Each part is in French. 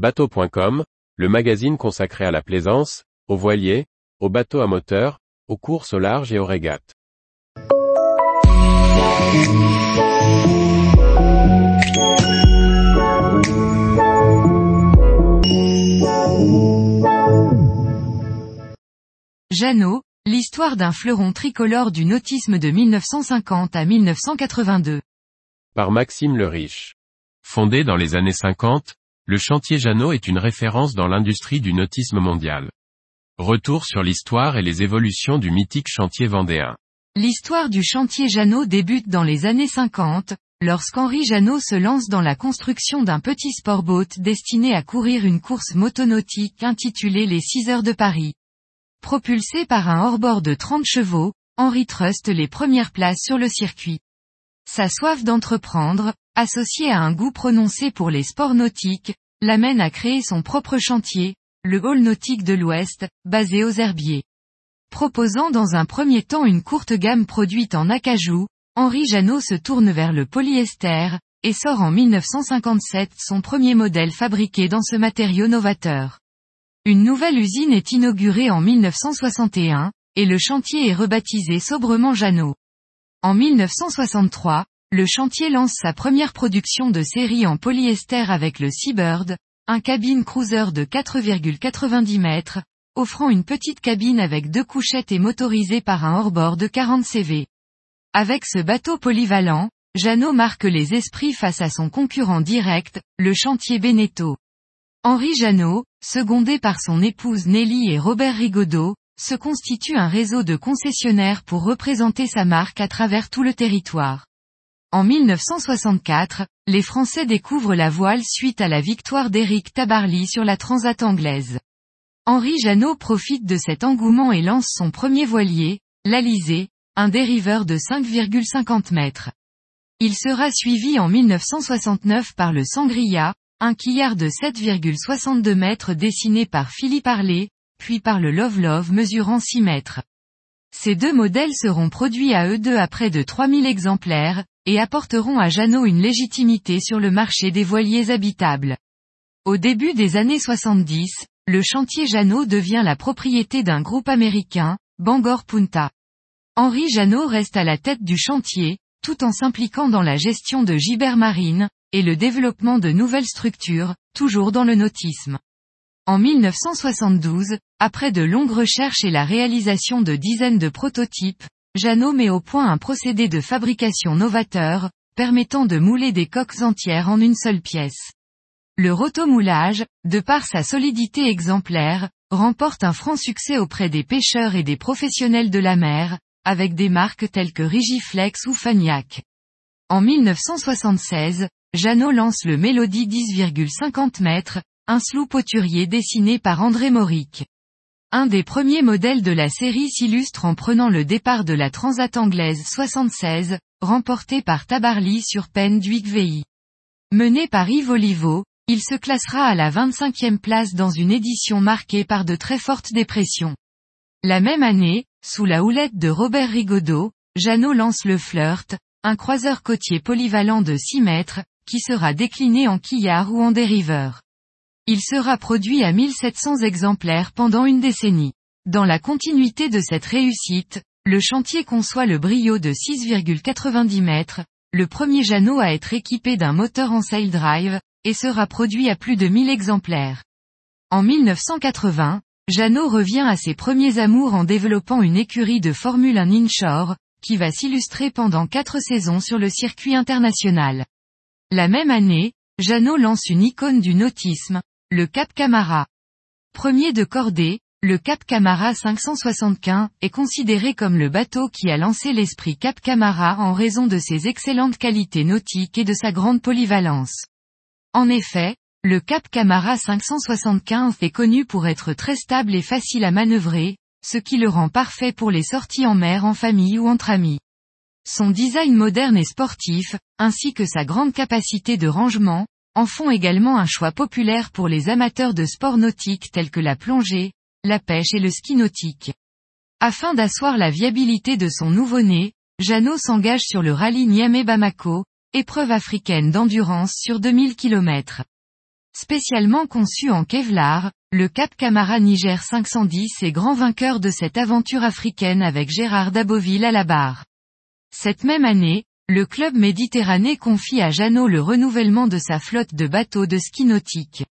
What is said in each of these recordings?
Bateau.com, le magazine consacré à la plaisance, aux voiliers, aux bateaux à moteur, aux courses au large et aux régates. Jeannot, l'histoire d'un fleuron tricolore du nautisme de 1950 à 1982. Par Maxime le Riche. Fondé dans les années 50, le chantier Jeannot est une référence dans l'industrie du nautisme mondial. Retour sur l'histoire et les évolutions du mythique chantier vendéen. L'histoire du chantier Jeannot débute dans les années 50, lorsqu'Henri Jeannot se lance dans la construction d'un petit sportboat destiné à courir une course motonautique intitulée les 6 heures de Paris. Propulsé par un hors-bord de 30 chevaux, Henri truste les premières places sur le circuit. Sa soif d'entreprendre, associée à un goût prononcé pour les sports nautiques, l'amène à créer son propre chantier, le Hall nautique de l'Ouest, basé aux Herbiers. Proposant dans un premier temps une courte gamme produite en acajou, Henri Jeannot se tourne vers le polyester, et sort en 1957 son premier modèle fabriqué dans ce matériau novateur. Une nouvelle usine est inaugurée en 1961, et le chantier est rebaptisé sobrement Jeannot. En 1963, le chantier lance sa première production de série en polyester avec le Seabird, un cabine cruiser de 4,90 mètres, offrant une petite cabine avec deux couchettes et motorisée par un hors-bord de 40 CV. Avec ce bateau polyvalent, Jeannot marque les esprits face à son concurrent direct, le chantier Beneteau. Henri Jeannot, secondé par son épouse Nelly et Robert Rigaudot, se constitue un réseau de concessionnaires pour représenter sa marque à travers tout le territoire. En 1964, les Français découvrent la voile suite à la victoire d'Éric Tabarly sur la Transat anglaise. Henri Jeannot profite de cet engouement et lance son premier voilier, l'Alizé, un dériveur de 5,50 mètres. Il sera suivi en 1969 par le Sangria, un quillard de 7,62 mètres dessiné par Philippe Arlet, puis par le Love Love mesurant 6 mètres. Ces deux modèles seront produits à eux deux à près de 3000 exemplaires, et apporteront à Jeannot une légitimité sur le marché des voiliers habitables. Au début des années 70, le chantier Jeannot devient la propriété d'un groupe américain, Bangor Punta. Henri Jeannot reste à la tête du chantier, tout en s'impliquant dans la gestion de Gibert Marine, et le développement de nouvelles structures, toujours dans le nautisme. En 1972, après de longues recherches et la réalisation de dizaines de prototypes, Jeannot met au point un procédé de fabrication novateur, permettant de mouler des coques entières en une seule pièce. Le rotomoulage, de par sa solidité exemplaire, remporte un franc succès auprès des pêcheurs et des professionnels de la mer, avec des marques telles que Rigiflex ou Fagnac. En 1976, Jeannot lance le Mélodie 10,50 mètres, un sloop poturier dessiné par André Mauric. Un des premiers modèles de la série s'illustre en prenant le départ de la Transat anglaise 76, remportée par Tabarly sur peine d'Huygvei. Mené par Yves Olivo, il se classera à la 25e place dans une édition marquée par de très fortes dépressions. La même année, sous la houlette de Robert Rigaudot, Jeannot lance le Flirt, un croiseur côtier polyvalent de 6 mètres, qui sera décliné en quillard ou en dériveur. Il sera produit à 1700 exemplaires pendant une décennie. Dans la continuité de cette réussite, le chantier conçoit le brio de 6,90 mètres, le premier Jeannot à être équipé d'un moteur en sail drive, et sera produit à plus de 1000 exemplaires. En 1980, Jeannot revient à ses premiers amours en développant une écurie de Formule 1 inshore, qui va s'illustrer pendant quatre saisons sur le circuit international. La même année, Jeannot lance une icône du nautisme, le Cap Camara. Premier de cordée, le Cap Camara 575 est considéré comme le bateau qui a lancé l'esprit Cap Camara en raison de ses excellentes qualités nautiques et de sa grande polyvalence. En effet, le Cap Camara 575 est connu pour être très stable et facile à manœuvrer, ce qui le rend parfait pour les sorties en mer en famille ou entre amis. Son design moderne et sportif, ainsi que sa grande capacité de rangement, en font également un choix populaire pour les amateurs de sports nautiques tels que la plongée, la pêche et le ski nautique. Afin d'asseoir la viabilité de son nouveau-né, Jeannot s'engage sur le rallye Niamey-Bamako, épreuve africaine d'endurance sur 2000 km. Spécialement conçu en Kevlar, le Cap Camara Niger 510 est grand vainqueur de cette aventure africaine avec Gérard Daboville à la barre. Cette même année, le club méditerranéen confie à Jeannot le renouvellement de sa flotte de bateaux de ski nautique.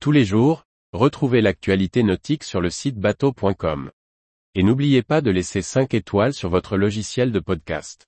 Tous les jours, retrouvez l'actualité nautique sur le site bateau.com. Et n'oubliez pas de laisser 5 étoiles sur votre logiciel de podcast.